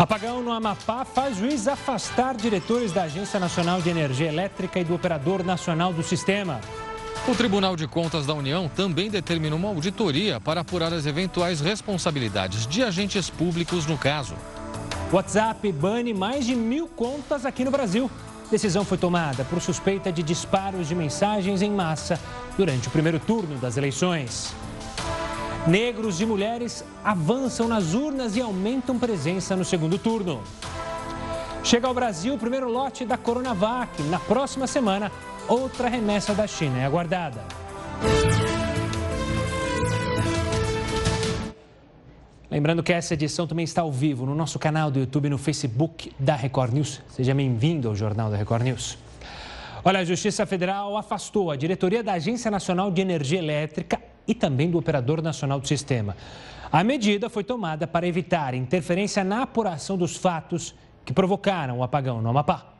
Apagão no Amapá faz juiz afastar diretores da Agência Nacional de Energia Elétrica e do Operador Nacional do Sistema. O Tribunal de Contas da União também determina uma auditoria para apurar as eventuais responsabilidades de agentes públicos no caso. WhatsApp bane mais de mil contas aqui no Brasil. Decisão foi tomada por suspeita de disparos de mensagens em massa durante o primeiro turno das eleições. Negros e mulheres avançam nas urnas e aumentam presença no segundo turno. Chega ao Brasil o primeiro lote da Coronavac. Na próxima semana, outra remessa da China é aguardada. Lembrando que essa edição também está ao vivo no nosso canal do YouTube e no Facebook da Record News. Seja bem-vindo ao Jornal da Record News. Olha, a Justiça Federal afastou a diretoria da Agência Nacional de Energia Elétrica e também do Operador Nacional do Sistema. A medida foi tomada para evitar interferência na apuração dos fatos que provocaram o apagão no Amapá.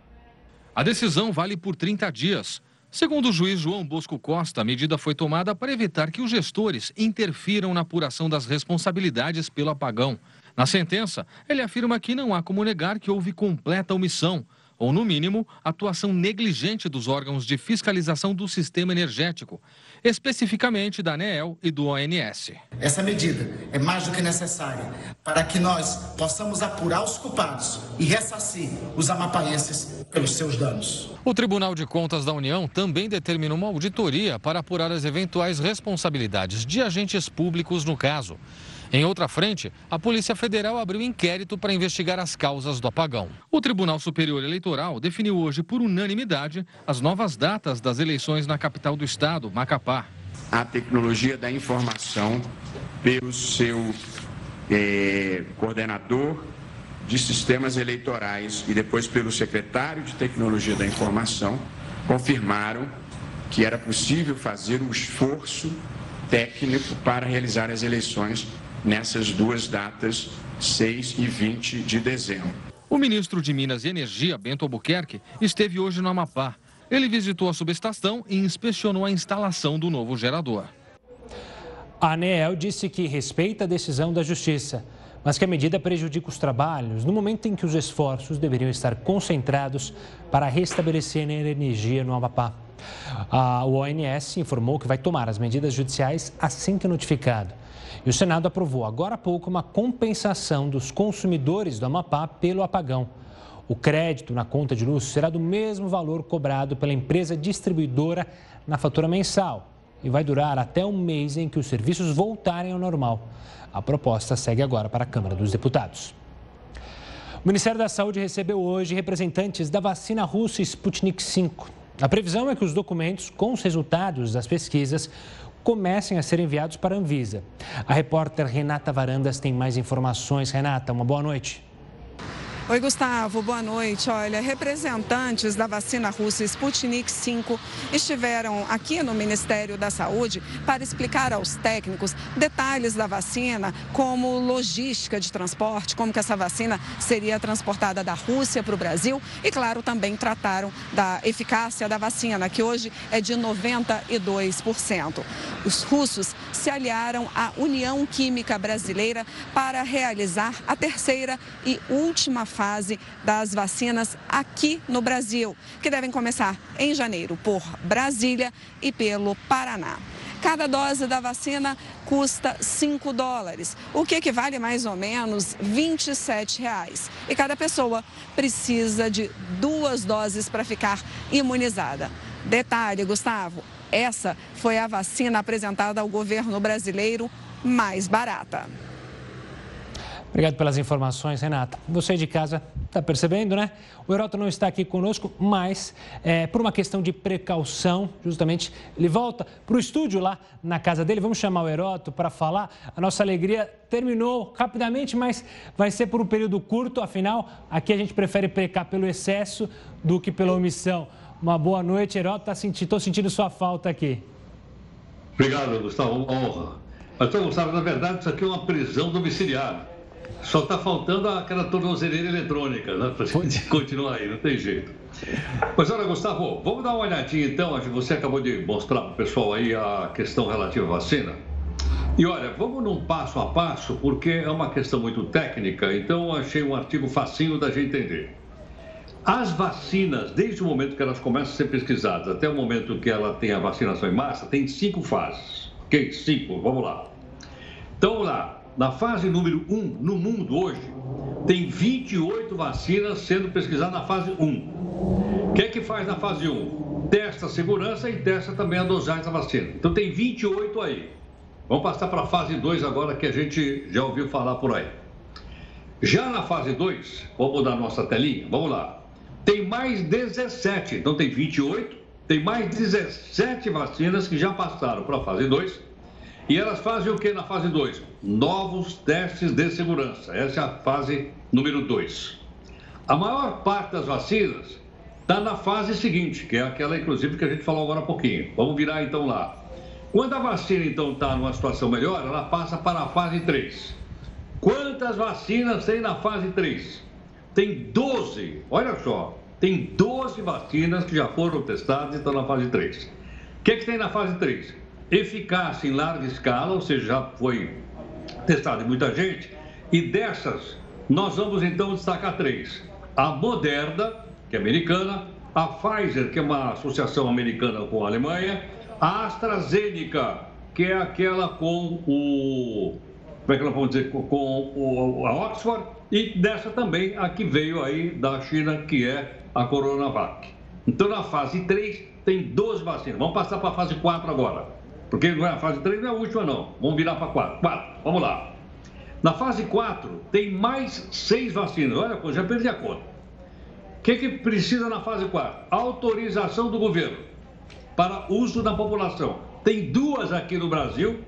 A decisão vale por 30 dias. Segundo o juiz João Bosco Costa, a medida foi tomada para evitar que os gestores interfiram na apuração das responsabilidades pelo apagão. Na sentença, ele afirma que não há como negar que houve completa omissão ou, no mínimo, atuação negligente dos órgãos de fiscalização do sistema energético, especificamente da ANEEL e do ONS. Essa medida é mais do que necessária para que nós possamos apurar os culpados e ressarcir os amapaenses pelos seus danos. O Tribunal de Contas da União também determinou uma auditoria para apurar as eventuais responsabilidades de agentes públicos no caso. Em outra frente, a Polícia Federal abriu inquérito para investigar as causas do apagão. O Tribunal Superior Eleitoral definiu hoje, por unanimidade, as novas datas das eleições na capital do estado, Macapá. A tecnologia da informação, pelo seu eh, coordenador de sistemas eleitorais e depois pelo secretário de Tecnologia da Informação, confirmaram que era possível fazer um esforço técnico para realizar as eleições nessas duas datas, 6 e 20 de dezembro. O ministro de Minas e Energia, Bento Albuquerque, esteve hoje no Amapá. Ele visitou a subestação e inspecionou a instalação do novo gerador. A ANEEL disse que respeita a decisão da Justiça, mas que a medida prejudica os trabalhos no momento em que os esforços deveriam estar concentrados para restabelecer a energia no Amapá. A, ONS informou que vai tomar as medidas judiciais assim que notificado. E o Senado aprovou agora há pouco uma compensação dos consumidores do Amapá pelo apagão. O crédito na conta de luz será do mesmo valor cobrado pela empresa distribuidora na fatura mensal e vai durar até o mês em que os serviços voltarem ao normal. A proposta segue agora para a Câmara dos Deputados. O Ministério da Saúde recebeu hoje representantes da vacina russa Sputnik V. A previsão é que os documentos com os resultados das pesquisas comecem a ser enviados para a Anvisa. A repórter Renata Varandas tem mais informações. Renata, uma boa noite. Oi, Gustavo, boa noite. Olha, representantes da vacina russa Sputnik V estiveram aqui no Ministério da Saúde para explicar aos técnicos detalhes da vacina, como logística de transporte, como que essa vacina seria transportada da Rússia para o Brasil e, claro, também trataram da eficácia da vacina, que hoje é de 92%. Os russos se aliaram à União Química Brasileira para realizar a terceira e última fase fase das vacinas aqui no Brasil, que devem começar em janeiro por Brasília e pelo Paraná. Cada dose da vacina custa 5 dólares, o que equivale mais ou menos 27 reais. E cada pessoa precisa de duas doses para ficar imunizada. Detalhe, Gustavo, essa foi a vacina apresentada ao governo brasileiro mais barata. Obrigado pelas informações, Renata. Você de casa está percebendo, né? O Heroto não está aqui conosco, mas é, por uma questão de precaução, justamente, ele volta para o estúdio lá na casa dele. Vamos chamar o Heroto para falar. A nossa alegria terminou rapidamente, mas vai ser por um período curto. Afinal, aqui a gente prefere pecar pelo excesso do que pela omissão. Uma boa noite, Heroto. Estou tá sentindo, sentindo sua falta aqui. Obrigado, Gustavo. Uma honra. Então, Gustavo, na verdade, isso aqui é uma prisão domiciliar. Só está faltando aquela tornozeleira eletrônica, né? Para gente continuar aí, não tem jeito. Mas olha, Gustavo, vamos dar uma olhadinha então. Você acabou de mostrar para o pessoal aí a questão relativa à vacina. E olha, vamos num passo a passo, porque é uma questão muito técnica, então achei um artigo facinho da gente entender. As vacinas, desde o momento que elas começam a ser pesquisadas até o momento que ela tem a vacinação em massa, tem cinco fases. Ok? Cinco, vamos lá. Então, vamos lá. Na fase número 1, um, no mundo hoje, tem 28 vacinas sendo pesquisadas na fase 1. Um. O que é que faz na fase 1? Um? Testa a segurança e testa também a dosagem da vacina. Então, tem 28 aí. Vamos passar para a fase 2 agora, que a gente já ouviu falar por aí. Já na fase 2, vamos mudar nossa telinha? Vamos lá tem mais 17. Então tem 28, tem mais 17 vacinas que já passaram para a fase 2. E elas fazem o que na fase 2? Novos testes de segurança. Essa é a fase número 2. A maior parte das vacinas está na fase seguinte, que é aquela, inclusive, que a gente falou agora há pouquinho. Vamos virar então lá. Quando a vacina, então, está numa situação melhor, ela passa para a fase 3. Quantas vacinas tem na fase 3? tem 12, olha só, tem 12 vacinas que já foram testadas e estão na fase 3. O que, é que tem na fase 3? Eficácia em larga escala, ou seja, já foi testado em muita gente, e dessas nós vamos então destacar três: a Moderna, que é americana, a Pfizer, que é uma associação americana com a Alemanha, a AstraZeneca, que é aquela com o. Como é que nós vamos dizer? Com o, a Oxford e dessa também a que veio aí da China, que é a Coronavac. Então, na fase 3, tem 12 vacinas. Vamos passar para a fase 4 agora. Porque não é a fase 3, não é a última, não. Vamos virar para 4. 4, vamos lá. Na fase 4, tem mais 6 vacinas. Olha, já perdi a conta. O que, que precisa na fase 4? Autorização do governo para uso da população. Tem duas aqui no Brasil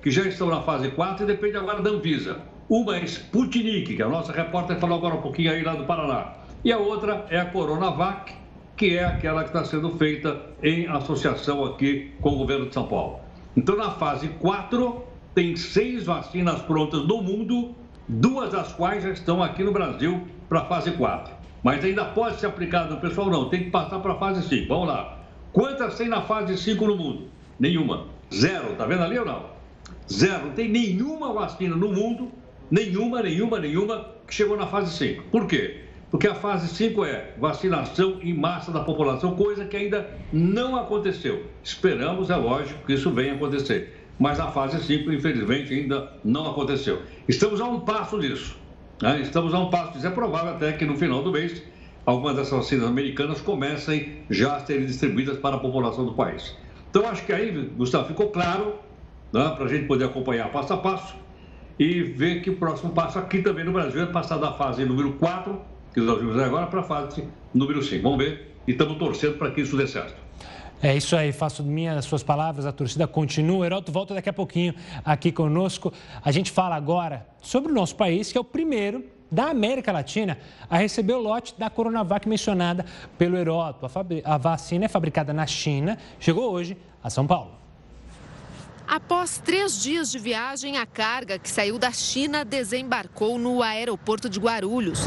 que já estão na fase 4 e depende agora da Anvisa. Uma é Sputnik, que a nossa repórter falou agora um pouquinho aí lá do Paraná. E a outra é a Coronavac, que é aquela que está sendo feita em associação aqui com o governo de São Paulo. Então, na fase 4, tem seis vacinas prontas no mundo, duas das quais já estão aqui no Brasil para a fase 4. Mas ainda pode ser aplicado no pessoal? Não, tem que passar para a fase 5. Vamos lá. Quantas tem na fase 5 no mundo? Nenhuma. Zero. Tá vendo ali ou não? Zero. Não tem nenhuma vacina no mundo Nenhuma, nenhuma, nenhuma que chegou na fase 5. Por quê? Porque a fase 5 é vacinação em massa da população, coisa que ainda não aconteceu. Esperamos, é lógico, que isso venha acontecer. Mas a fase 5, infelizmente, ainda não aconteceu. Estamos a um passo disso. Né? Estamos a um passo disso. É provável até que no final do mês algumas dessas vacinas americanas comecem já a serem distribuídas para a população do país. Então, acho que aí, Gustavo, ficou claro né, para a gente poder acompanhar passo a passo e ver que o próximo passo aqui também no Brasil é passar da fase número 4, que nós vimos agora, para a fase número 5. Vamos ver e estamos torcendo para que isso dê certo. É isso aí, faço minhas suas palavras, a torcida continua. Heroto volta daqui a pouquinho aqui conosco. A gente fala agora sobre o nosso país, que é o primeiro da América Latina a receber o lote da Coronavac mencionada pelo Heroto. A, a vacina é fabricada na China, chegou hoje a São Paulo. Após três dias de viagem, a carga que saiu da China desembarcou no aeroporto de Guarulhos.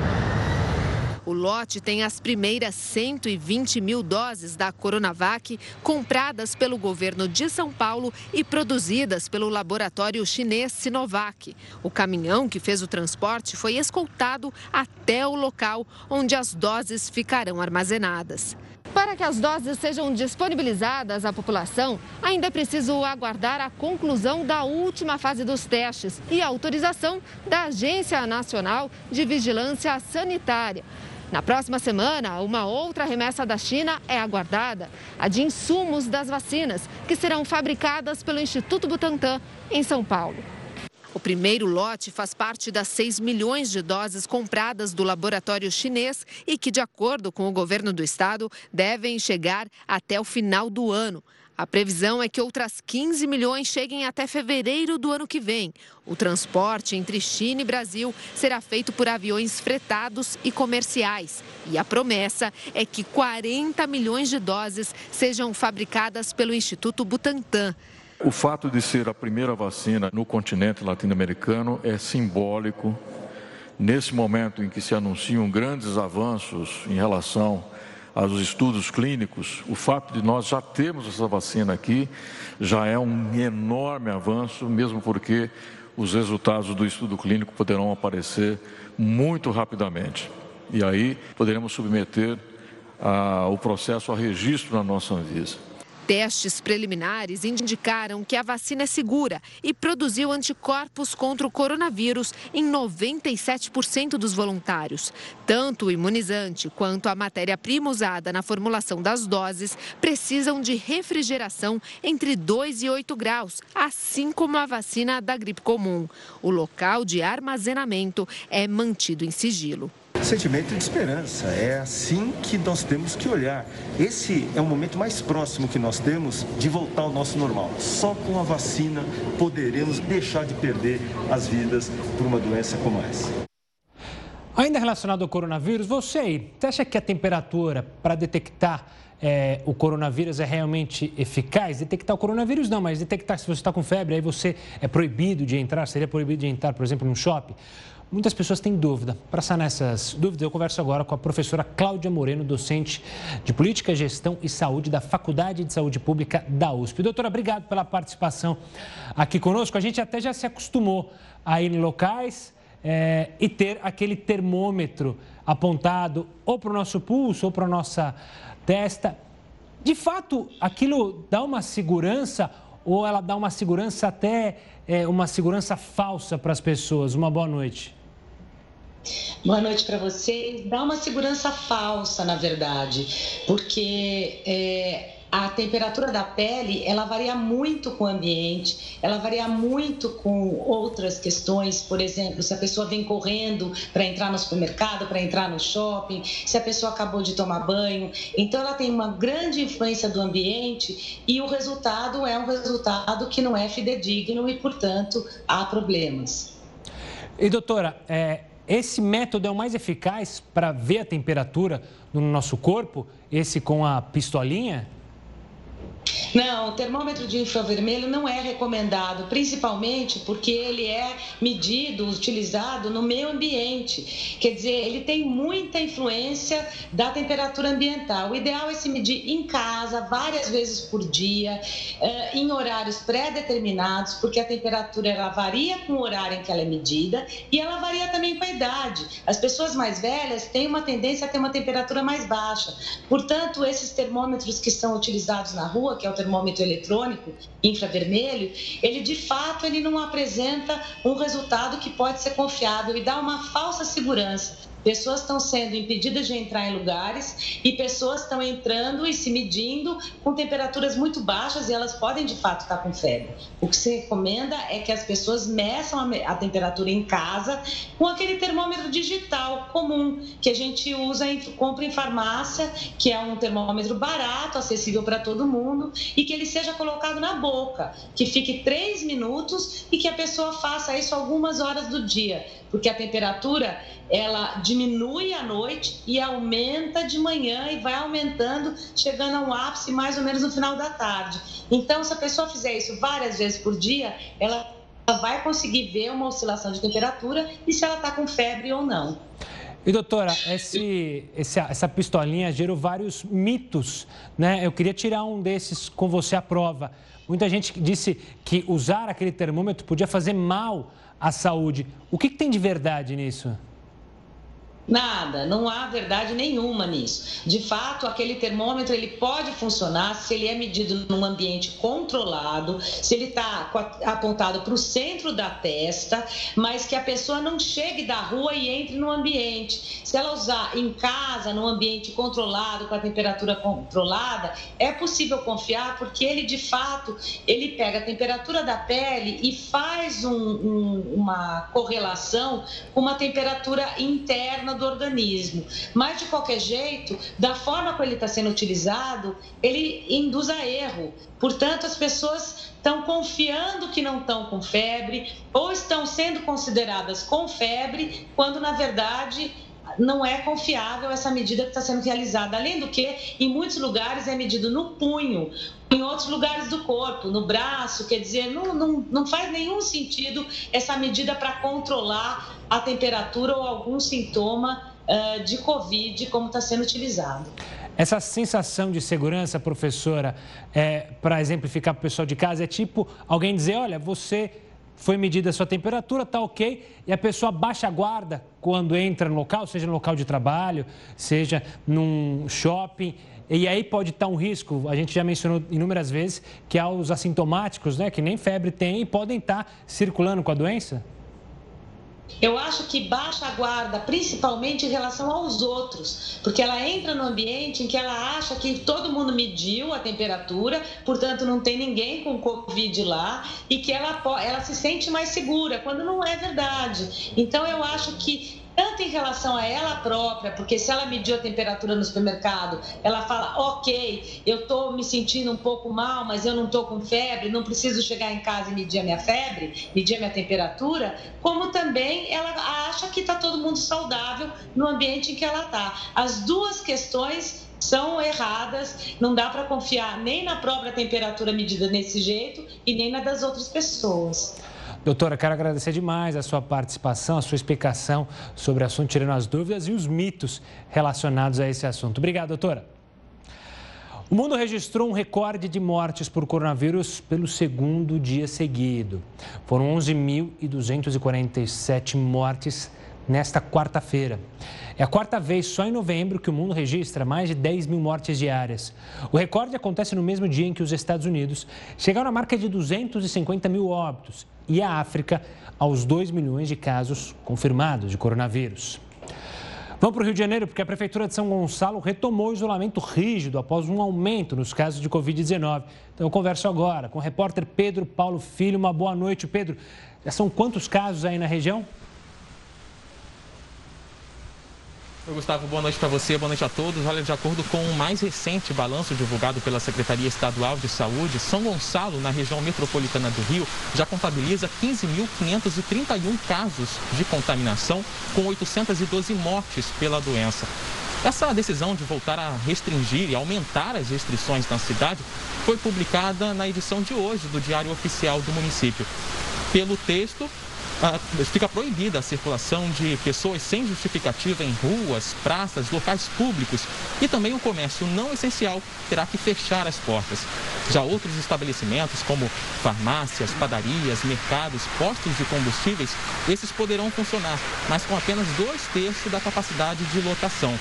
O lote tem as primeiras 120 mil doses da Coronavac compradas pelo governo de São Paulo e produzidas pelo laboratório chinês Sinovac. O caminhão que fez o transporte foi escoltado até o local onde as doses ficarão armazenadas. Para que as doses sejam disponibilizadas à população, ainda é preciso aguardar a conclusão da última fase dos testes e a autorização da Agência Nacional de Vigilância Sanitária. Na próxima semana, uma outra remessa da China é aguardada, a de insumos das vacinas, que serão fabricadas pelo Instituto Butantan, em São Paulo. O primeiro lote faz parte das 6 milhões de doses compradas do laboratório chinês e que, de acordo com o governo do estado, devem chegar até o final do ano. A previsão é que outras 15 milhões cheguem até fevereiro do ano que vem. O transporte entre China e Brasil será feito por aviões fretados e comerciais. E a promessa é que 40 milhões de doses sejam fabricadas pelo Instituto Butantan. O fato de ser a primeira vacina no continente latino-americano é simbólico. Nesse momento em que se anunciam grandes avanços em relação aos estudos clínicos, o fato de nós já termos essa vacina aqui já é um enorme avanço, mesmo porque os resultados do estudo clínico poderão aparecer muito rapidamente. E aí poderemos submeter ah, o processo a registro na nossa Anvisa. Testes preliminares indicaram que a vacina é segura e produziu anticorpos contra o coronavírus em 97% dos voluntários. Tanto o imunizante quanto a matéria-prima usada na formulação das doses precisam de refrigeração entre 2 e 8 graus, assim como a vacina da gripe comum. O local de armazenamento é mantido em sigilo sentimento de esperança. É assim que nós temos que olhar. Esse é o momento mais próximo que nós temos de voltar ao nosso normal. Só com a vacina poderemos deixar de perder as vidas por uma doença como essa. Ainda relacionado ao coronavírus, você, você acha que a temperatura para detectar é, o coronavírus é realmente eficaz? Detectar o coronavírus não, mas detectar se você está com febre, aí você é proibido de entrar, seria proibido de entrar, por exemplo, num shopping? Muitas pessoas têm dúvida. Para sanar essas dúvidas, eu converso agora com a professora Cláudia Moreno, docente de Política, Gestão e Saúde da Faculdade de Saúde Pública da USP. Doutora, obrigado pela participação aqui conosco. A gente até já se acostumou a ir em locais é, e ter aquele termômetro apontado ou para o nosso pulso ou para a nossa testa. De fato, aquilo dá uma segurança ou ela dá uma segurança até é, uma segurança falsa para as pessoas? Uma boa noite. Boa noite para vocês. Dá uma segurança falsa, na verdade, porque é, a temperatura da pele ela varia muito com o ambiente, ela varia muito com outras questões, por exemplo, se a pessoa vem correndo para entrar no supermercado, para entrar no shopping, se a pessoa acabou de tomar banho. Então ela tem uma grande influência do ambiente e o resultado é um resultado que não é fidedigno e, portanto, há problemas. E doutora, é, esse método é o mais eficaz para ver a temperatura no nosso corpo? Esse com a pistolinha? Não, o termômetro de infravermelho não é recomendado, principalmente porque ele é medido, utilizado no meio ambiente. Quer dizer, ele tem muita influência da temperatura ambiental. O ideal é se medir em casa, várias vezes por dia, eh, em horários pré-determinados, porque a temperatura ela varia com o horário em que ela é medida e ela varia também com a idade. As pessoas mais velhas têm uma tendência a ter uma temperatura mais baixa. Portanto, esses termômetros que são utilizados na rua, que é o termômetro eletrônico infravermelho, ele de fato ele não apresenta um resultado que pode ser confiável e dá uma falsa segurança. Pessoas estão sendo impedidas de entrar em lugares e pessoas estão entrando e se medindo com temperaturas muito baixas e elas podem de fato estar com febre. O que se recomenda é que as pessoas meçam a temperatura em casa com aquele termômetro digital comum que a gente usa, em, compra em farmácia, que é um termômetro barato, acessível para todo mundo e que ele seja colocado na boca, que fique três minutos e que a pessoa faça isso algumas horas do dia, porque a temperatura ela diminui à noite e aumenta de manhã e vai aumentando, chegando a um ápice mais ou menos no final da tarde. Então, se a pessoa fizer isso várias vezes por dia, ela vai conseguir ver uma oscilação de temperatura e se ela está com febre ou não. E doutora, esse, essa pistolinha gerou vários mitos, né? Eu queria tirar um desses com você à prova. Muita gente disse que usar aquele termômetro podia fazer mal à saúde. O que, que tem de verdade nisso? Nada, não há verdade nenhuma nisso. De fato, aquele termômetro ele pode funcionar se ele é medido num ambiente controlado, se ele está apontado para o centro da testa, mas que a pessoa não chegue da rua e entre no ambiente. Se ela usar em casa, num ambiente controlado, com a temperatura controlada, é possível confiar porque ele de fato ele pega a temperatura da pele e faz um, um, uma correlação com uma temperatura interna do organismo. Mas, de qualquer jeito, da forma como ele está sendo utilizado, ele induz a erro. Portanto, as pessoas estão confiando que não estão com febre ou estão sendo consideradas com febre, quando, na verdade, não é confiável essa medida que está sendo realizada. Além do que, em muitos lugares é medido no punho, em outros lugares do corpo, no braço, quer dizer, não, não, não faz nenhum sentido essa medida para controlar a temperatura ou algum sintoma uh, de Covid, como está sendo utilizado. Essa sensação de segurança, professora, é, para exemplificar para o pessoal de casa, é tipo alguém dizer: olha, você foi medida a sua temperatura, está ok, e a pessoa baixa a guarda quando entra no local, seja no local de trabalho, seja num shopping. E aí pode estar um risco, a gente já mencionou inúmeras vezes, que há os assintomáticos, né, que nem febre tem e podem estar circulando com a doença? Eu acho que baixa a guarda, principalmente em relação aos outros, porque ela entra no ambiente em que ela acha que todo mundo mediu a temperatura, portanto não tem ninguém com Covid lá e que ela, ela se sente mais segura, quando não é verdade. Então eu acho que tanto em relação a ela própria, porque se ela mediu a temperatura no supermercado, ela fala, ok, eu estou me sentindo um pouco mal, mas eu não estou com febre, não preciso chegar em casa e medir a minha febre, medir a minha temperatura, como também ela acha que está todo mundo saudável no ambiente em que ela está. As duas questões são erradas, não dá para confiar nem na própria temperatura medida desse jeito e nem na das outras pessoas. Doutora, quero agradecer demais a sua participação, a sua explicação sobre o assunto, tirando as dúvidas e os mitos relacionados a esse assunto. Obrigado, doutora. O mundo registrou um recorde de mortes por coronavírus pelo segundo dia seguido. Foram 11.247 mortes nesta quarta-feira. É a quarta vez só em novembro que o mundo registra mais de 10 mil mortes diárias. O recorde acontece no mesmo dia em que os Estados Unidos chegaram à marca de 250 mil óbitos e a África aos 2 milhões de casos confirmados de coronavírus. Vamos para o Rio de Janeiro, porque a Prefeitura de São Gonçalo retomou o isolamento rígido após um aumento nos casos de Covid-19. Então, eu converso agora com o repórter Pedro Paulo Filho. Uma boa noite, Pedro. Já são quantos casos aí na região? Oi, Gustavo, boa noite para você, boa noite a todos. Olha, de acordo com o mais recente balanço divulgado pela Secretaria Estadual de Saúde, São Gonçalo, na região metropolitana do Rio, já contabiliza 15.531 casos de contaminação, com 812 mortes pela doença. Essa decisão de voltar a restringir e aumentar as restrições na cidade foi publicada na edição de hoje do Diário Oficial do município. Pelo texto, fica proibida a circulação de pessoas sem justificativa em ruas, praças, locais públicos e também o comércio não essencial terá que fechar as portas. Já outros estabelecimentos, como farmácias, padarias, mercados, postos de combustíveis, esses poderão funcionar, mas com apenas dois terços da capacidade de lotação.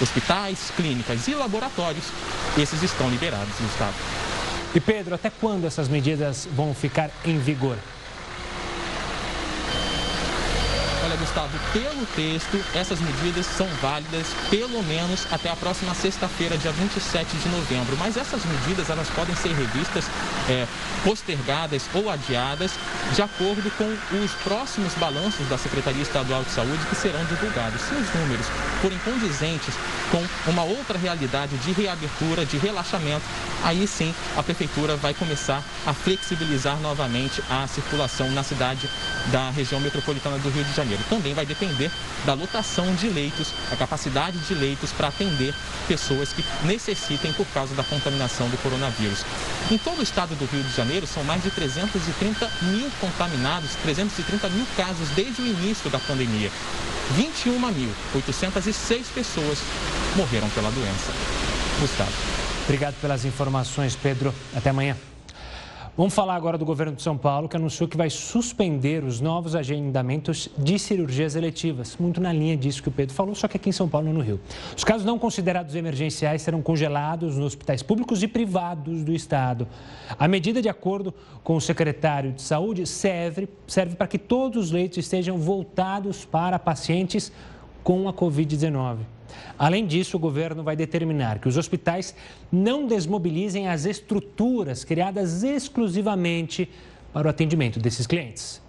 Hospitais, clínicas e laboratórios, esses estão liberados no estado. E Pedro, até quando essas medidas vão ficar em vigor? Olha, Gustavo, pelo texto, essas medidas são válidas pelo menos até a próxima sexta-feira, dia 27 de novembro. Mas essas medidas, elas podem ser revistas, é, postergadas ou adiadas, de acordo com os próximos balanços da Secretaria Estadual de Saúde que serão divulgados. Se os números forem condizentes com uma outra realidade de reabertura, de relaxamento, aí sim a Prefeitura vai começar a flexibilizar novamente a circulação na cidade da região metropolitana do Rio de Janeiro. Janeiro. Também vai depender da lotação de leitos, a capacidade de leitos para atender pessoas que necessitem por causa da contaminação do coronavírus. Em todo o estado do Rio de Janeiro, são mais de 330 mil contaminados, 330 mil casos desde o início da pandemia. 21.806 pessoas morreram pela doença. Gustavo. Obrigado pelas informações, Pedro. Até amanhã. Vamos falar agora do governo de São Paulo, que anunciou que vai suspender os novos agendamentos de cirurgias eletivas. Muito na linha disso que o Pedro falou, só que aqui em São Paulo, não no Rio. Os casos não considerados emergenciais serão congelados nos hospitais públicos e privados do Estado. A medida, de acordo com o secretário de Saúde, serve, serve para que todos os leitos estejam voltados para pacientes com a Covid-19. Além disso, o governo vai determinar que os hospitais não desmobilizem as estruturas criadas exclusivamente para o atendimento desses clientes.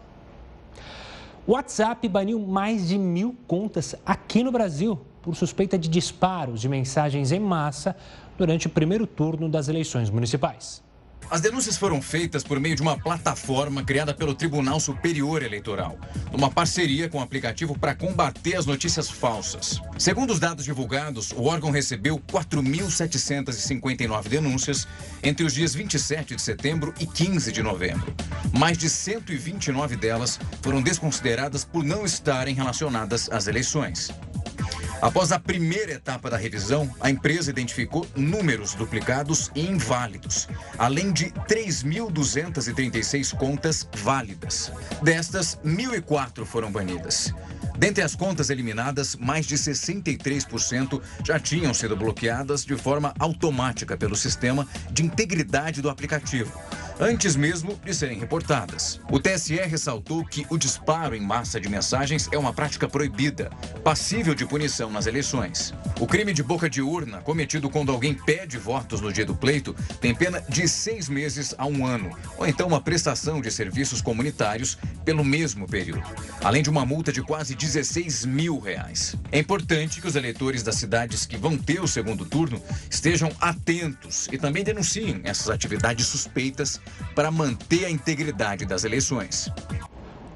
O WhatsApp baniu mais de mil contas aqui no Brasil por suspeita de disparos de mensagens em massa durante o primeiro turno das eleições municipais. As denúncias foram feitas por meio de uma plataforma criada pelo Tribunal Superior Eleitoral, uma parceria com o aplicativo para combater as notícias falsas. Segundo os dados divulgados, o órgão recebeu 4.759 denúncias entre os dias 27 de setembro e 15 de novembro. Mais de 129 delas foram desconsideradas por não estarem relacionadas às eleições. Após a primeira etapa da revisão, a empresa identificou números duplicados e inválidos, além de 3.236 contas válidas. Destas, 1.004 foram banidas. Dentre as contas eliminadas, mais de 63% já tinham sido bloqueadas de forma automática pelo sistema de integridade do aplicativo antes mesmo de serem reportadas. O TSE ressaltou que o disparo em massa de mensagens é uma prática proibida, passível de punição nas eleições. O crime de boca de urna, cometido quando alguém pede votos no dia do pleito, tem pena de seis meses a um ano, ou então uma prestação de serviços comunitários pelo mesmo período, além de uma multa de quase 16 mil reais. É importante que os eleitores das cidades que vão ter o segundo turno estejam atentos e também denunciem essas atividades suspeitas para manter a integridade das eleições.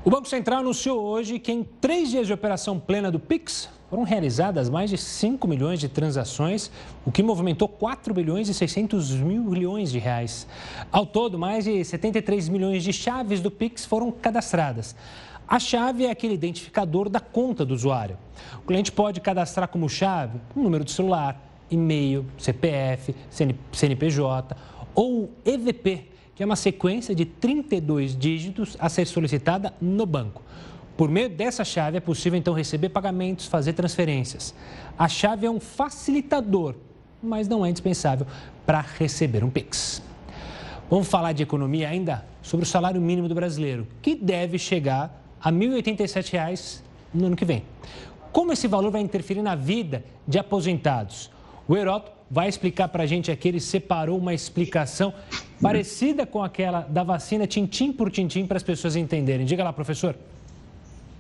O Banco Central anunciou hoje que em três dias de operação plena do PIX foram realizadas mais de 5 milhões de transações, o que movimentou 4 bilhões e 600 mil milhões de reais. Ao todo, mais de 73 milhões de chaves do PIX foram cadastradas. A chave é aquele identificador da conta do usuário. O cliente pode cadastrar como chave um número de celular, e-mail, CPF, CNPJ ou EVP, que é uma sequência de 32 dígitos a ser solicitada no banco. Por meio dessa chave é possível então receber pagamentos, fazer transferências. A chave é um facilitador, mas não é indispensável para receber um Pix. Vamos falar de economia ainda sobre o salário mínimo do brasileiro, que deve chegar a R$ 1.087 no ano que vem. Como esse valor vai interferir na vida de aposentados? O Heroto vai explicar para a gente aqui. Ele separou uma explicação parecida com aquela da vacina, tintim por tintim, para as pessoas entenderem. Diga lá, professor.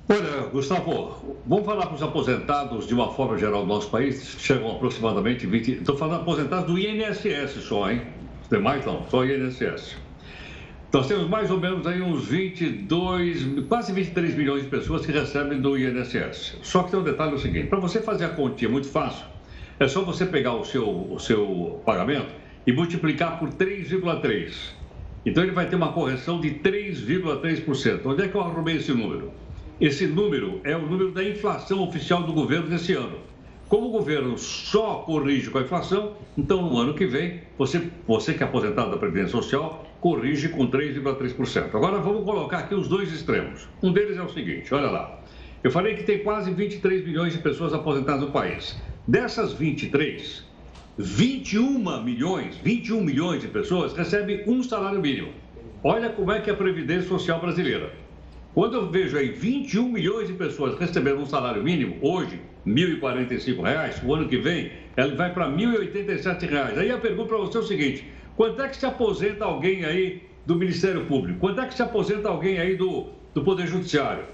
Olha, Gustavo, vamos falar para os aposentados de uma forma geral do nosso país, chegam aproximadamente 20. Estou falando aposentados do INSS só, hein? Os demais não, só INSS. Nós temos mais ou menos aí uns 22, quase 23 milhões de pessoas que recebem do INSS. Só que tem um detalhe o seguinte: para você fazer a continha muito fácil, é só você pegar o seu, o seu pagamento e multiplicar por 3,3. Então ele vai ter uma correção de 3,3%. Onde é que eu arrumei esse número? Esse número é o número da inflação oficial do governo desse ano. Como o governo só corrige com a inflação, então no ano que vem, você, você que é aposentado da Previdência Social, corrige com 3,3%. Agora vamos colocar aqui os dois extremos. Um deles é o seguinte, olha lá. Eu falei que tem quase 23 milhões de pessoas aposentadas no país. Dessas 23, 21 milhões, 21 milhões de pessoas recebem um salário mínimo. Olha como é que é a Previdência Social brasileira. Quando eu vejo aí 21 milhões de pessoas recebendo um salário mínimo, hoje, R$ 1.045, o ano que vem, ela vai para R$ 1.087. Aí a pergunta para você é o seguinte: quanto é que se aposenta alguém aí do Ministério Público? Quanto é que se aposenta alguém aí do, do Poder Judiciário?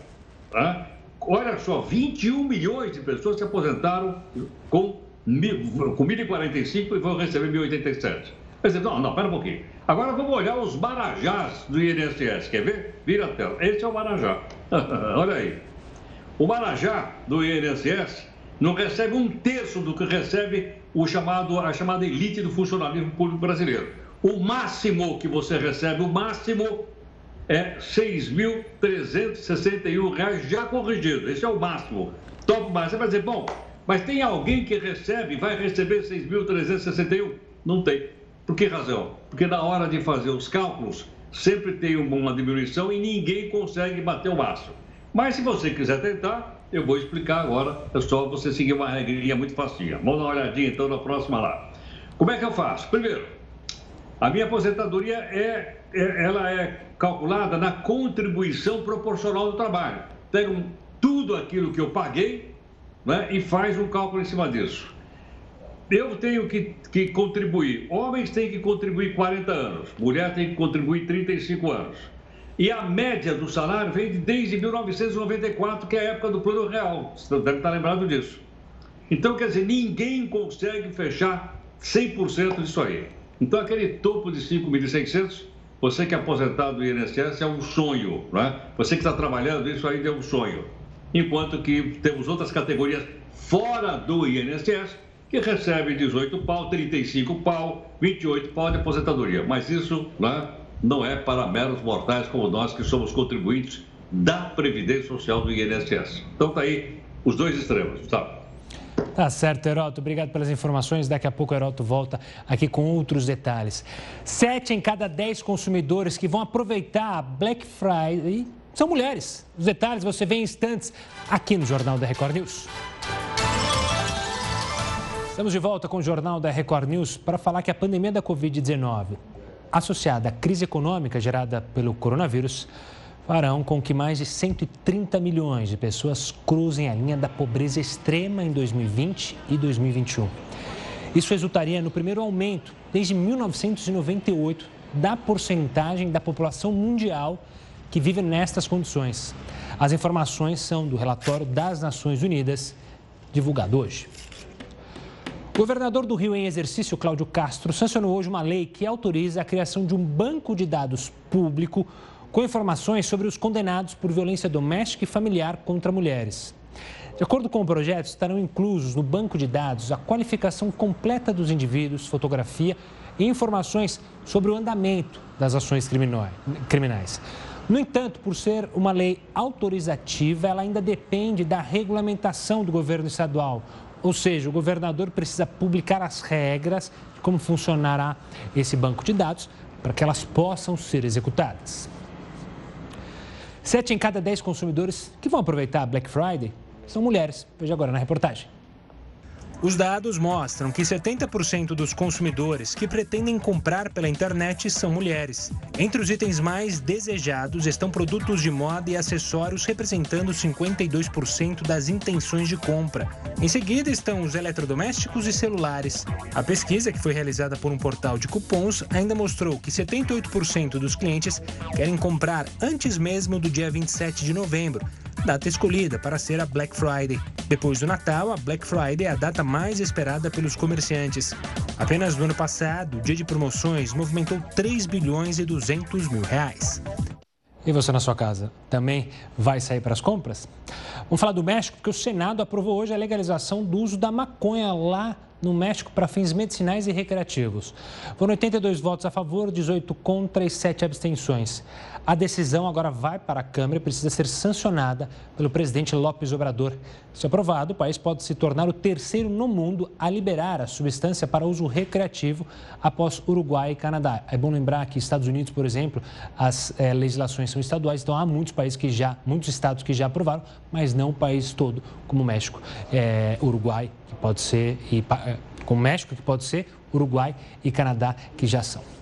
Ah? Olha só, 21 milhões de pessoas se aposentaram com, com 1.045 e vão receber 1.087. Quer dizer, não, não, pera um pouquinho. Agora vamos olhar os marajás do INSS. Quer ver? Vira a tela. Esse é o marajá. olha aí. O marajá do INSS não recebe um terço do que recebe o chamado, a chamada elite do funcionalismo público brasileiro. O máximo que você recebe, o máximo é R$ 6.361 já corrigido. Esse é o máximo. Top máximo. Você vai dizer, bom, mas tem alguém que recebe, vai receber 6.361? Não tem. Por que razão? Porque na hora de fazer os cálculos, sempre tem uma diminuição e ninguém consegue bater o máximo. Mas se você quiser tentar, eu vou explicar agora. É só você seguir uma regrinha muito facinha. Vamos dar uma olhadinha então na próxima lá. Como é que eu faço? Primeiro, a minha aposentadoria é ela é calculada na contribuição proporcional do trabalho. Pegam tudo aquilo que eu paguei né, e faz um cálculo em cima disso. Eu tenho que, que contribuir. Homens têm que contribuir 40 anos, mulher tem que contribuir 35 anos. E a média do salário vem desde 1994, que é a época do Plano Real. Você deve estar lembrado disso. Então, quer dizer, ninguém consegue fechar 100% disso aí. Então, aquele topo de 5.600 você que é aposentado do INSS é um sonho, né? Você que está trabalhando, isso ainda é um sonho. Enquanto que temos outras categorias fora do INSS que recebem 18 pau, 35 pau, 28 pau de aposentadoria. Mas isso né, não é para meros mortais como nós que somos contribuintes da Previdência Social do INSS. Então tá aí os dois extremos, tá? Tá certo, Heroto. Obrigado pelas informações. Daqui a pouco Heroto volta aqui com outros detalhes. Sete em cada dez consumidores que vão aproveitar a Black Friday são mulheres. Os detalhes você vê em instantes aqui no Jornal da Record News. Estamos de volta com o Jornal da Record News para falar que a pandemia da Covid-19, associada à crise econômica gerada pelo coronavírus, farão com que mais de 130 milhões de pessoas cruzem a linha da pobreza extrema em 2020 e 2021. Isso resultaria no primeiro aumento desde 1998 da porcentagem da população mundial que vive nestas condições. As informações são do relatório das Nações Unidas, divulgado hoje. O governador do Rio em exercício, Cláudio Castro, sancionou hoje uma lei que autoriza a criação de um banco de dados público com informações sobre os condenados por violência doméstica e familiar contra mulheres. De acordo com o projeto, estarão inclusos no banco de dados a qualificação completa dos indivíduos, fotografia e informações sobre o andamento das ações criminais. No entanto, por ser uma lei autorizativa, ela ainda depende da regulamentação do governo estadual. Ou seja, o governador precisa publicar as regras de como funcionará esse banco de dados para que elas possam ser executadas. Sete em cada dez consumidores que vão aproveitar a Black Friday são mulheres. Veja agora na reportagem. Os dados mostram que 70% dos consumidores que pretendem comprar pela internet são mulheres. Entre os itens mais desejados estão produtos de moda e acessórios, representando 52% das intenções de compra. Em seguida estão os eletrodomésticos e celulares. A pesquisa, que foi realizada por um portal de cupons, ainda mostrou que 78% dos clientes querem comprar antes mesmo do dia 27 de novembro, data escolhida para ser a Black Friday. Depois do Natal, a Black Friday é a data mais esperada pelos comerciantes. Apenas no ano passado, o dia de promoções movimentou 3 bilhões e 200 mil reais. E você na sua casa também vai sair para as compras? Vamos falar do México, porque o Senado aprovou hoje a legalização do uso da maconha lá no México para fins medicinais e recreativos. Foram 82 votos a favor, 18 contra e 7 abstenções. A decisão agora vai para a Câmara e precisa ser sancionada pelo presidente López Obrador. Se aprovado, o país pode se tornar o terceiro no mundo a liberar a substância para uso recreativo após Uruguai e Canadá. É bom lembrar que Estados Unidos, por exemplo, as é, legislações são estaduais, então há muitos países que já, muitos estados que já aprovaram, mas não o país todo, como o México, é, Uruguai, que pode ser, e, eh, como México, que pode ser, Uruguai e Canadá, que já são.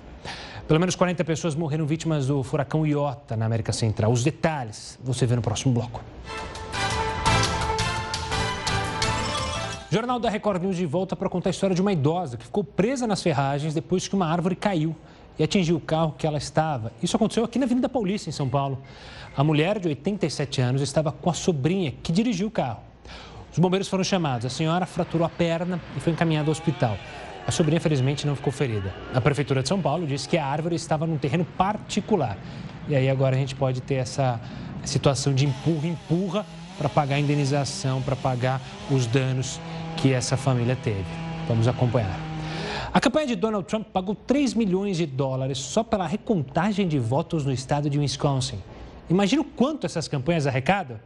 Pelo menos 40 pessoas morreram vítimas do furacão Iota na América Central. Os detalhes você vê no próximo bloco. Jornal da Record News de volta para contar a história de uma idosa que ficou presa nas ferragens depois que uma árvore caiu e atingiu o carro que ela estava. Isso aconteceu aqui na Avenida Paulista, em São Paulo. A mulher de 87 anos estava com a sobrinha que dirigiu o carro. Os bombeiros foram chamados. A senhora fraturou a perna e foi encaminhada ao hospital. A sobrinha, felizmente, não ficou ferida. A Prefeitura de São Paulo disse que a árvore estava num terreno particular. E aí agora a gente pode ter essa situação de empurra-empurra para pagar a indenização, para pagar os danos que essa família teve. Vamos acompanhar. A campanha de Donald Trump pagou 3 milhões de dólares só pela recontagem de votos no estado de Wisconsin. Imagina o quanto essas campanhas arrecadam?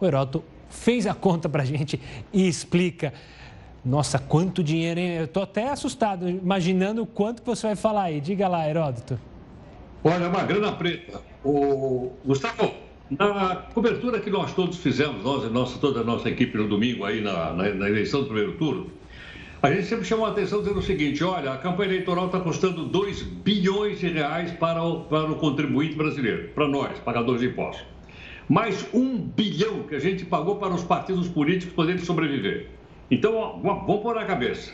O Heroto fez a conta para a gente e explica nossa, quanto dinheiro, hein? Eu estou até assustado, imaginando o quanto que você vai falar aí. Diga lá, Heródoto. Olha, é uma grana preta. O Gustavo, na cobertura que nós todos fizemos, nós nossa, toda a nossa equipe no domingo aí na, na, na eleição do primeiro turno, a gente sempre chamou a atenção dizendo o seguinte, olha, a campanha eleitoral está custando 2 bilhões de reais para o, para o contribuinte brasileiro, para nós, pagadores de impostos. Mais um bilhão que a gente pagou para os partidos políticos poderem sobreviver. Então, vamos pôr na cabeça.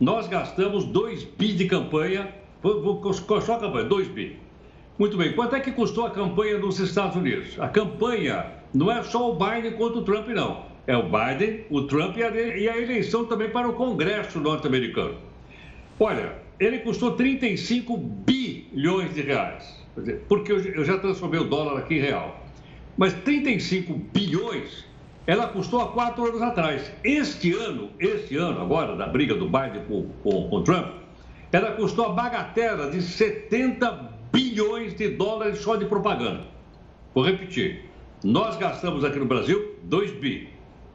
Nós gastamos 2 bi de campanha, só a campanha, 2 bi. Muito bem, quanto é que custou a campanha nos Estados Unidos? A campanha não é só o Biden contra o Trump, não. É o Biden, o Trump e a, e a eleição também para o Congresso norte-americano. Olha, ele custou 35 bilhões de reais. Porque eu já transformei o dólar aqui em real. Mas 35 bilhões ela custou há quatro anos atrás. Este ano, este ano agora, da briga do Biden com, com, com Trump, ela custou a bagatela de 70 bilhões de dólares só de propaganda. Vou repetir. Nós gastamos aqui no Brasil 2 bi.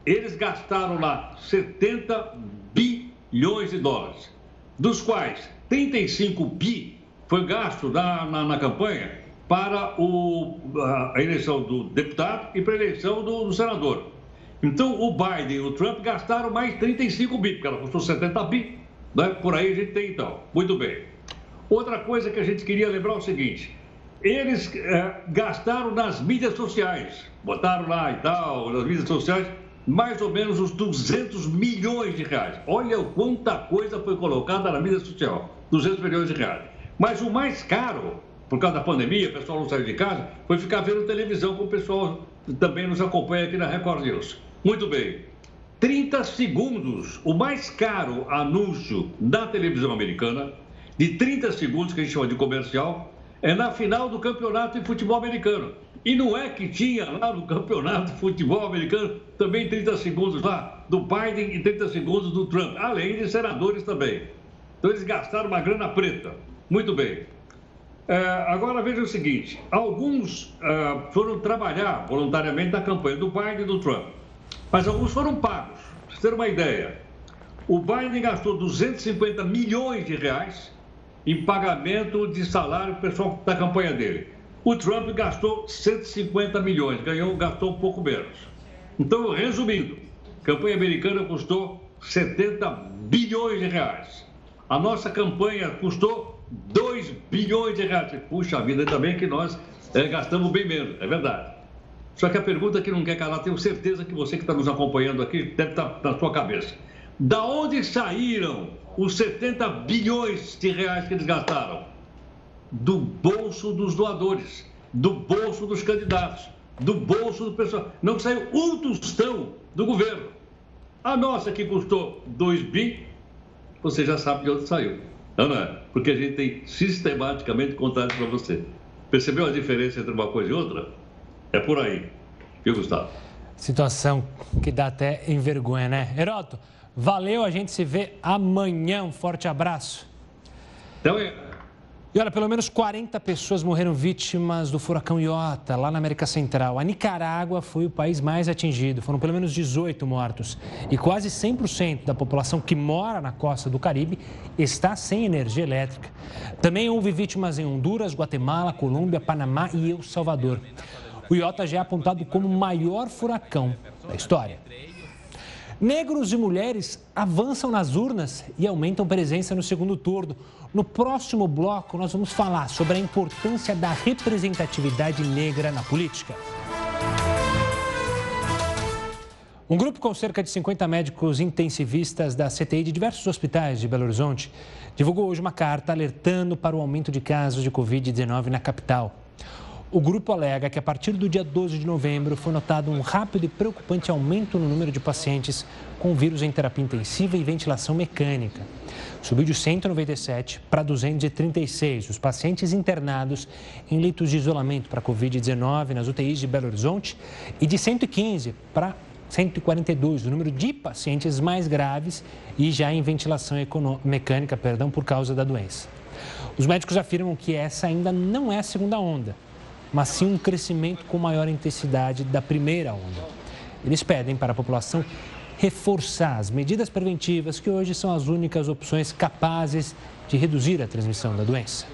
eles gastaram lá 70 bilhões de dólares, dos quais 35 bi foi gasto na, na, na campanha para o, a eleição do deputado e para a eleição do, do, senador. Então, o Biden e o Trump gastaram mais 35 bi, porque ela custou 70 bi. Né? Por aí a gente tem, então. Muito bem. Outra coisa que a gente queria lembrar é o seguinte: eles é, gastaram nas mídias sociais, botaram lá e tal, nas mídias sociais, mais ou menos uns 200 milhões de reais. Olha quanta coisa foi colocada na mídia social, 200 milhões de reais. Mas o mais caro, por causa da pandemia, o pessoal não saiu de casa, foi ficar vendo televisão, como o pessoal também nos acompanha aqui na Record News. Muito bem. 30 segundos, o mais caro anúncio da televisão americana, de 30 segundos, que a gente chama de comercial, é na final do campeonato de futebol americano. E não é que tinha lá no campeonato de futebol americano também 30 segundos lá do Biden e 30 segundos do Trump, além de senadores também. Então eles gastaram uma grana preta. Muito bem. É, agora veja o seguinte: alguns é, foram trabalhar voluntariamente na campanha do Biden e do Trump, mas alguns foram pagos. Para vocês terem uma ideia, o Biden gastou 250 milhões de reais em pagamento de salário pessoal da campanha dele. O Trump gastou 150 milhões, ganhou, gastou um pouco menos. Então, resumindo, a campanha americana custou 70 bilhões de reais. A nossa campanha custou 2 bilhões de reais. Puxa vida, bem que nós é, gastamos bem menos, é verdade. Só que a pergunta que não quer calar, tenho certeza que você que está nos acompanhando aqui deve estar tá na sua cabeça. Da onde saíram os 70 bilhões de reais que eles gastaram? Do bolso dos doadores, do bolso dos candidatos, do bolso do pessoal. Não saiu um tostão do governo. A nossa que custou 2 bi, você já sabe de onde saiu. Não, é? Porque a gente tem sistematicamente contado para você. Percebeu a diferença entre uma coisa e outra? É por aí. Viu, Gustavo? Situação que dá até em vergonha, né? Heroto, valeu, a gente se vê amanhã. Um forte abraço. Então, é... E olha, pelo menos 40 pessoas morreram vítimas do furacão Iota, lá na América Central. A Nicarágua foi o país mais atingido, foram pelo menos 18 mortos. E quase 100% da população que mora na costa do Caribe está sem energia elétrica. Também houve vítimas em Honduras, Guatemala, Colômbia, Panamá e El Salvador. O Iota já é apontado como o maior furacão da história. Negros e mulheres avançam nas urnas e aumentam presença no segundo turno. No próximo bloco, nós vamos falar sobre a importância da representatividade negra na política. Um grupo com cerca de 50 médicos intensivistas da CTI de diversos hospitais de Belo Horizonte divulgou hoje uma carta alertando para o aumento de casos de Covid-19 na capital. O grupo alega que a partir do dia 12 de novembro foi notado um rápido e preocupante aumento no número de pacientes com vírus em terapia intensiva e ventilação mecânica. Subiu de 197 para 236 os pacientes internados em leitos de isolamento para Covid-19 nas UTIs de Belo Horizonte e de 115 para 142 o número de pacientes mais graves e já em ventilação mecânica, perdão, por causa da doença. Os médicos afirmam que essa ainda não é a segunda onda mas sim um crescimento com maior intensidade da primeira onda. Eles pedem para a população reforçar as medidas preventivas, que hoje são as únicas opções capazes de reduzir a transmissão da doença.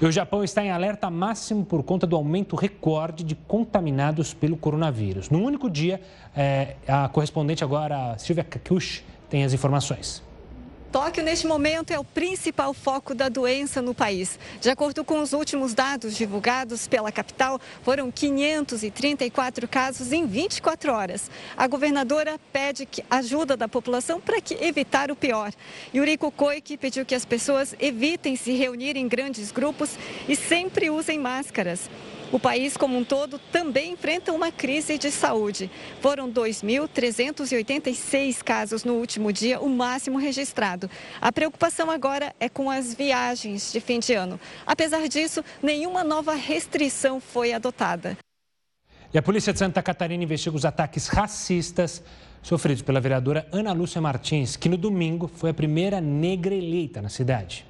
E o Japão está em alerta máximo por conta do aumento recorde de contaminados pelo coronavírus. No único dia, é, a correspondente agora, Silvia Kakushi, tem as informações. Tóquio, neste momento, é o principal foco da doença no país. De acordo com os últimos dados divulgados pela capital, foram 534 casos em 24 horas. A governadora pede ajuda da população para evitar o pior. Yuriko Koike pediu que as pessoas evitem se reunir em grandes grupos e sempre usem máscaras. O país como um todo também enfrenta uma crise de saúde. Foram 2.386 casos no último dia, o máximo registrado. A preocupação agora é com as viagens de fim de ano. Apesar disso, nenhuma nova restrição foi adotada. E a Polícia de Santa Catarina investiga os ataques racistas sofridos pela vereadora Ana Lúcia Martins, que no domingo foi a primeira negra eleita na cidade.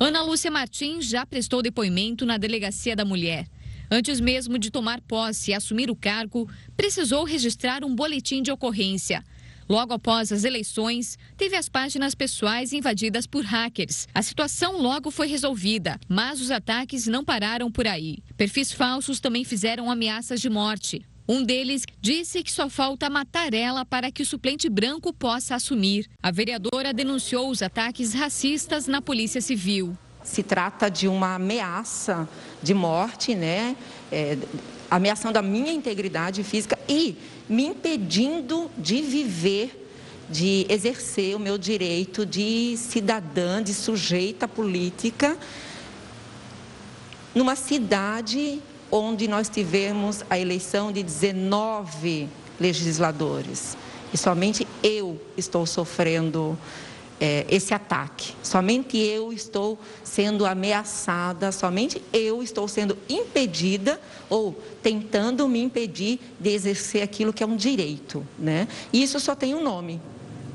Ana Lúcia Martins já prestou depoimento na Delegacia da Mulher. Antes mesmo de tomar posse e assumir o cargo, precisou registrar um boletim de ocorrência. Logo após as eleições, teve as páginas pessoais invadidas por hackers. A situação logo foi resolvida, mas os ataques não pararam por aí. Perfis falsos também fizeram ameaças de morte. Um deles disse que só falta matar ela para que o suplente branco possa assumir. A vereadora denunciou os ataques racistas na Polícia Civil. Se trata de uma ameaça de morte, né? É, ameaçando a minha integridade física e me impedindo de viver, de exercer o meu direito de cidadã, de sujeita política, numa cidade onde nós tivemos a eleição de 19 legisladores. E somente eu estou sofrendo é, esse ataque. Somente eu estou sendo ameaçada, somente eu estou sendo impedida ou tentando me impedir de exercer aquilo que é um direito. Né? E isso só tem um nome: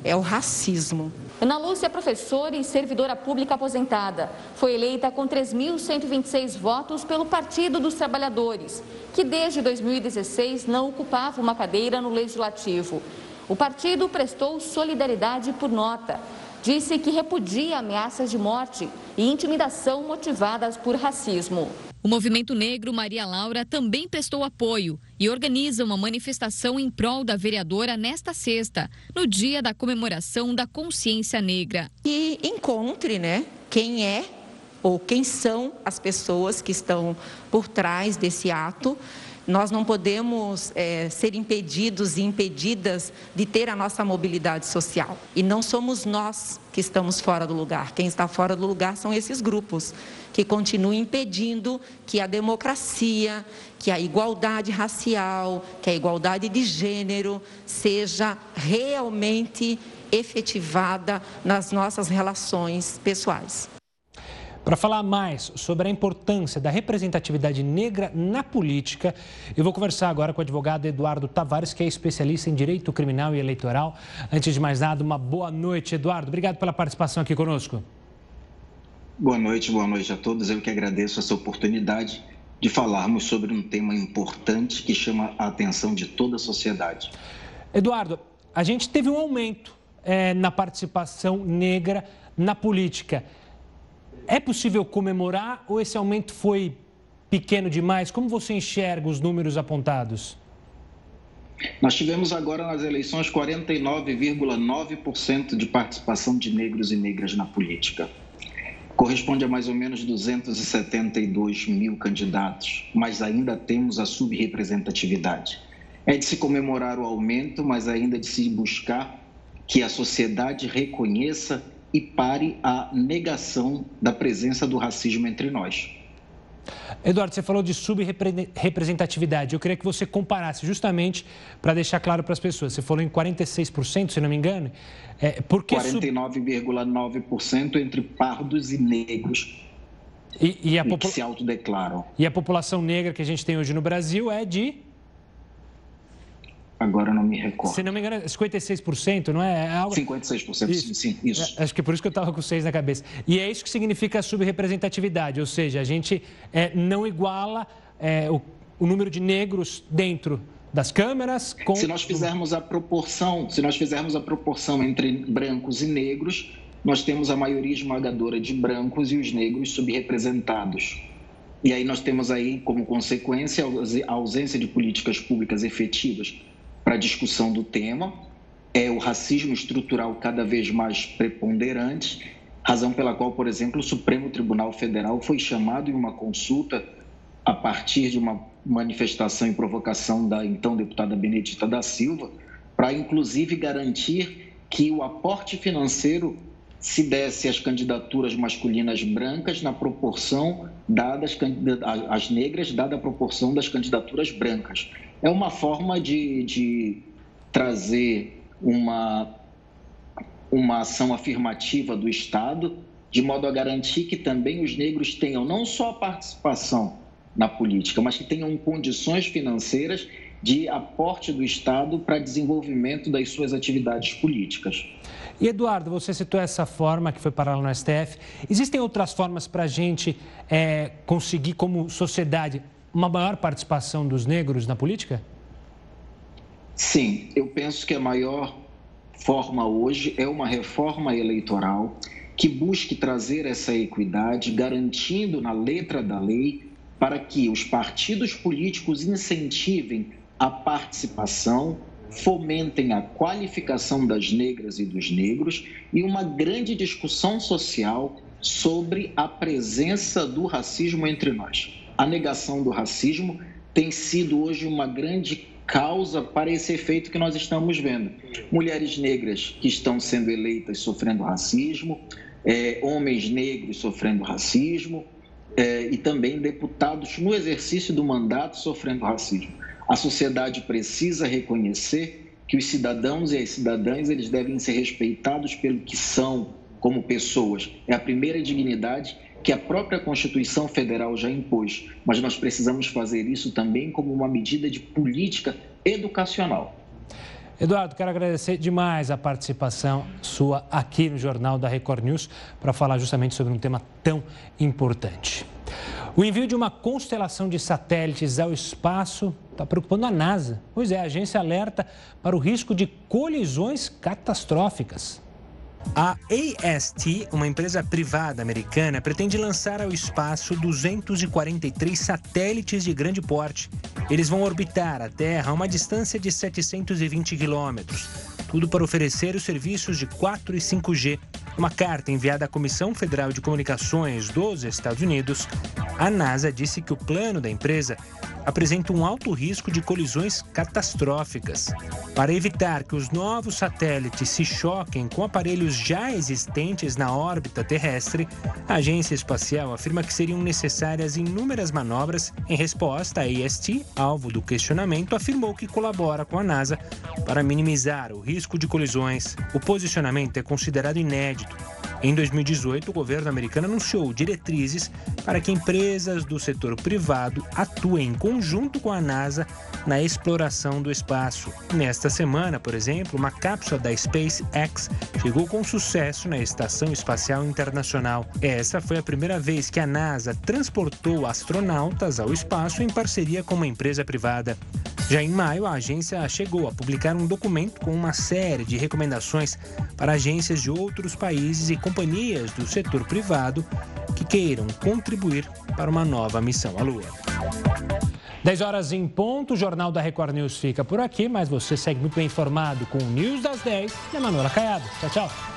é o racismo. Ana Lúcia é professora e servidora pública aposentada. Foi eleita com 3.126 votos pelo Partido dos Trabalhadores, que desde 2016 não ocupava uma cadeira no Legislativo. O partido prestou solidariedade por nota disse que repudia ameaças de morte e intimidação motivadas por racismo. O movimento negro Maria Laura também prestou apoio e organiza uma manifestação em prol da vereadora nesta sexta, no dia da comemoração da consciência negra. E encontre, né, quem é ou quem são as pessoas que estão por trás desse ato nós não podemos é, ser impedidos e impedidas de ter a nossa mobilidade social. E não somos nós que estamos fora do lugar. Quem está fora do lugar são esses grupos que continuam impedindo que a democracia, que a igualdade racial, que a igualdade de gênero seja realmente efetivada nas nossas relações pessoais. Para falar mais sobre a importância da representatividade negra na política, eu vou conversar agora com o advogado Eduardo Tavares, que é especialista em direito criminal e eleitoral. Antes de mais nada, uma boa noite, Eduardo. Obrigado pela participação aqui conosco. Boa noite, boa noite a todos. Eu que agradeço essa oportunidade de falarmos sobre um tema importante que chama a atenção de toda a sociedade. Eduardo, a gente teve um aumento é, na participação negra na política. É possível comemorar ou esse aumento foi pequeno demais? Como você enxerga os números apontados? Nós tivemos agora nas eleições 49,9% de participação de negros e negras na política. Corresponde a mais ou menos 272 mil candidatos, mas ainda temos a subrepresentatividade. É de se comemorar o aumento, mas ainda de se buscar que a sociedade reconheça e pare a negação da presença do racismo entre nós. Eduardo, você falou de subrepresentatividade. Eu queria que você comparasse justamente para deixar claro para as pessoas. Você falou em 46%, se não me engano. É, por que 49,9% entre pardos e negros e, e, a que se autodeclaram. E a população negra que a gente tem hoje no Brasil é de Agora não me recordo. Se não me engano, é 56%, não é? é algo... 56%, isso. sim, isso. É, acho que é por isso que eu estava com seis na cabeça. E é isso que significa a subrepresentatividade, ou seja, a gente é, não iguala é, o, o número de negros dentro das câmeras com... Se nós fizermos a proporção, se nós fizermos a proporção entre brancos e negros, nós temos a maioria esmagadora de brancos e os negros subrepresentados. E aí nós temos aí como consequência a ausência de políticas públicas efetivas para a discussão do tema. É o racismo estrutural cada vez mais preponderante, razão pela qual, por exemplo, o Supremo Tribunal Federal foi chamado em uma consulta a partir de uma manifestação e provocação da então deputada Benedita da Silva, para inclusive garantir que o aporte financeiro se desse às candidaturas masculinas brancas na proporção dadas às negras, dada a proporção das candidaturas brancas é uma forma de, de trazer uma, uma ação afirmativa do Estado, de modo a garantir que também os negros tenham não só a participação na política, mas que tenham condições financeiras de aporte do Estado para desenvolvimento das suas atividades políticas. E Eduardo, você citou essa forma que foi parar no STF. Existem outras formas para a gente é, conseguir, como sociedade, uma maior participação dos negros na política? Sim, eu penso que a maior forma hoje é uma reforma eleitoral que busque trazer essa equidade, garantindo na letra da lei para que os partidos políticos incentivem a participação, fomentem a qualificação das negras e dos negros e uma grande discussão social sobre a presença do racismo entre nós. A negação do racismo tem sido hoje uma grande causa para esse efeito que nós estamos vendo. Mulheres negras que estão sendo eleitas sofrendo racismo, é, homens negros sofrendo racismo é, e também deputados no exercício do mandato sofrendo racismo. A sociedade precisa reconhecer que os cidadãos e as cidadãs eles devem ser respeitados pelo que são como pessoas. É a primeira dignidade que a própria Constituição Federal já impôs, mas nós precisamos fazer isso também como uma medida de política educacional. Eduardo, quero agradecer demais a participação sua aqui no Jornal da Record News para falar justamente sobre um tema tão importante. O envio de uma constelação de satélites ao espaço está preocupando a NASA. Pois é, a agência alerta para o risco de colisões catastróficas. A AST, uma empresa privada americana, pretende lançar ao espaço 243 satélites de grande porte. Eles vão orbitar a Terra a uma distância de 720 quilômetros. Tudo para oferecer os serviços de 4 e 5G. Uma carta enviada à Comissão Federal de Comunicações dos Estados Unidos, a NASA disse que o plano da empresa apresenta um alto risco de colisões catastróficas. Para evitar que os novos satélites se choquem com aparelhos já existentes na órbita terrestre, a agência espacial afirma que seriam necessárias inúmeras manobras. Em resposta, a AST, alvo do questionamento, afirmou que colabora com a NASA para minimizar o risco de colisões. O posicionamento é considerado inédito em 2018, o governo americano anunciou diretrizes para que empresas do setor privado atuem em conjunto com a NASA na exploração do espaço. Nesta semana, por exemplo, uma cápsula da SpaceX chegou com sucesso na Estação Espacial Internacional. Essa foi a primeira vez que a NASA transportou astronautas ao espaço em parceria com uma empresa privada. Já em maio, a agência chegou a publicar um documento com uma série de recomendações para agências de outros países e companhias do setor privado que queiram contribuir para uma nova missão à Lua. 10 horas em ponto, o Jornal da Record News fica por aqui, mas você segue muito bem informado com o News das 10 e a Manuela Caiado. Tchau, tchau.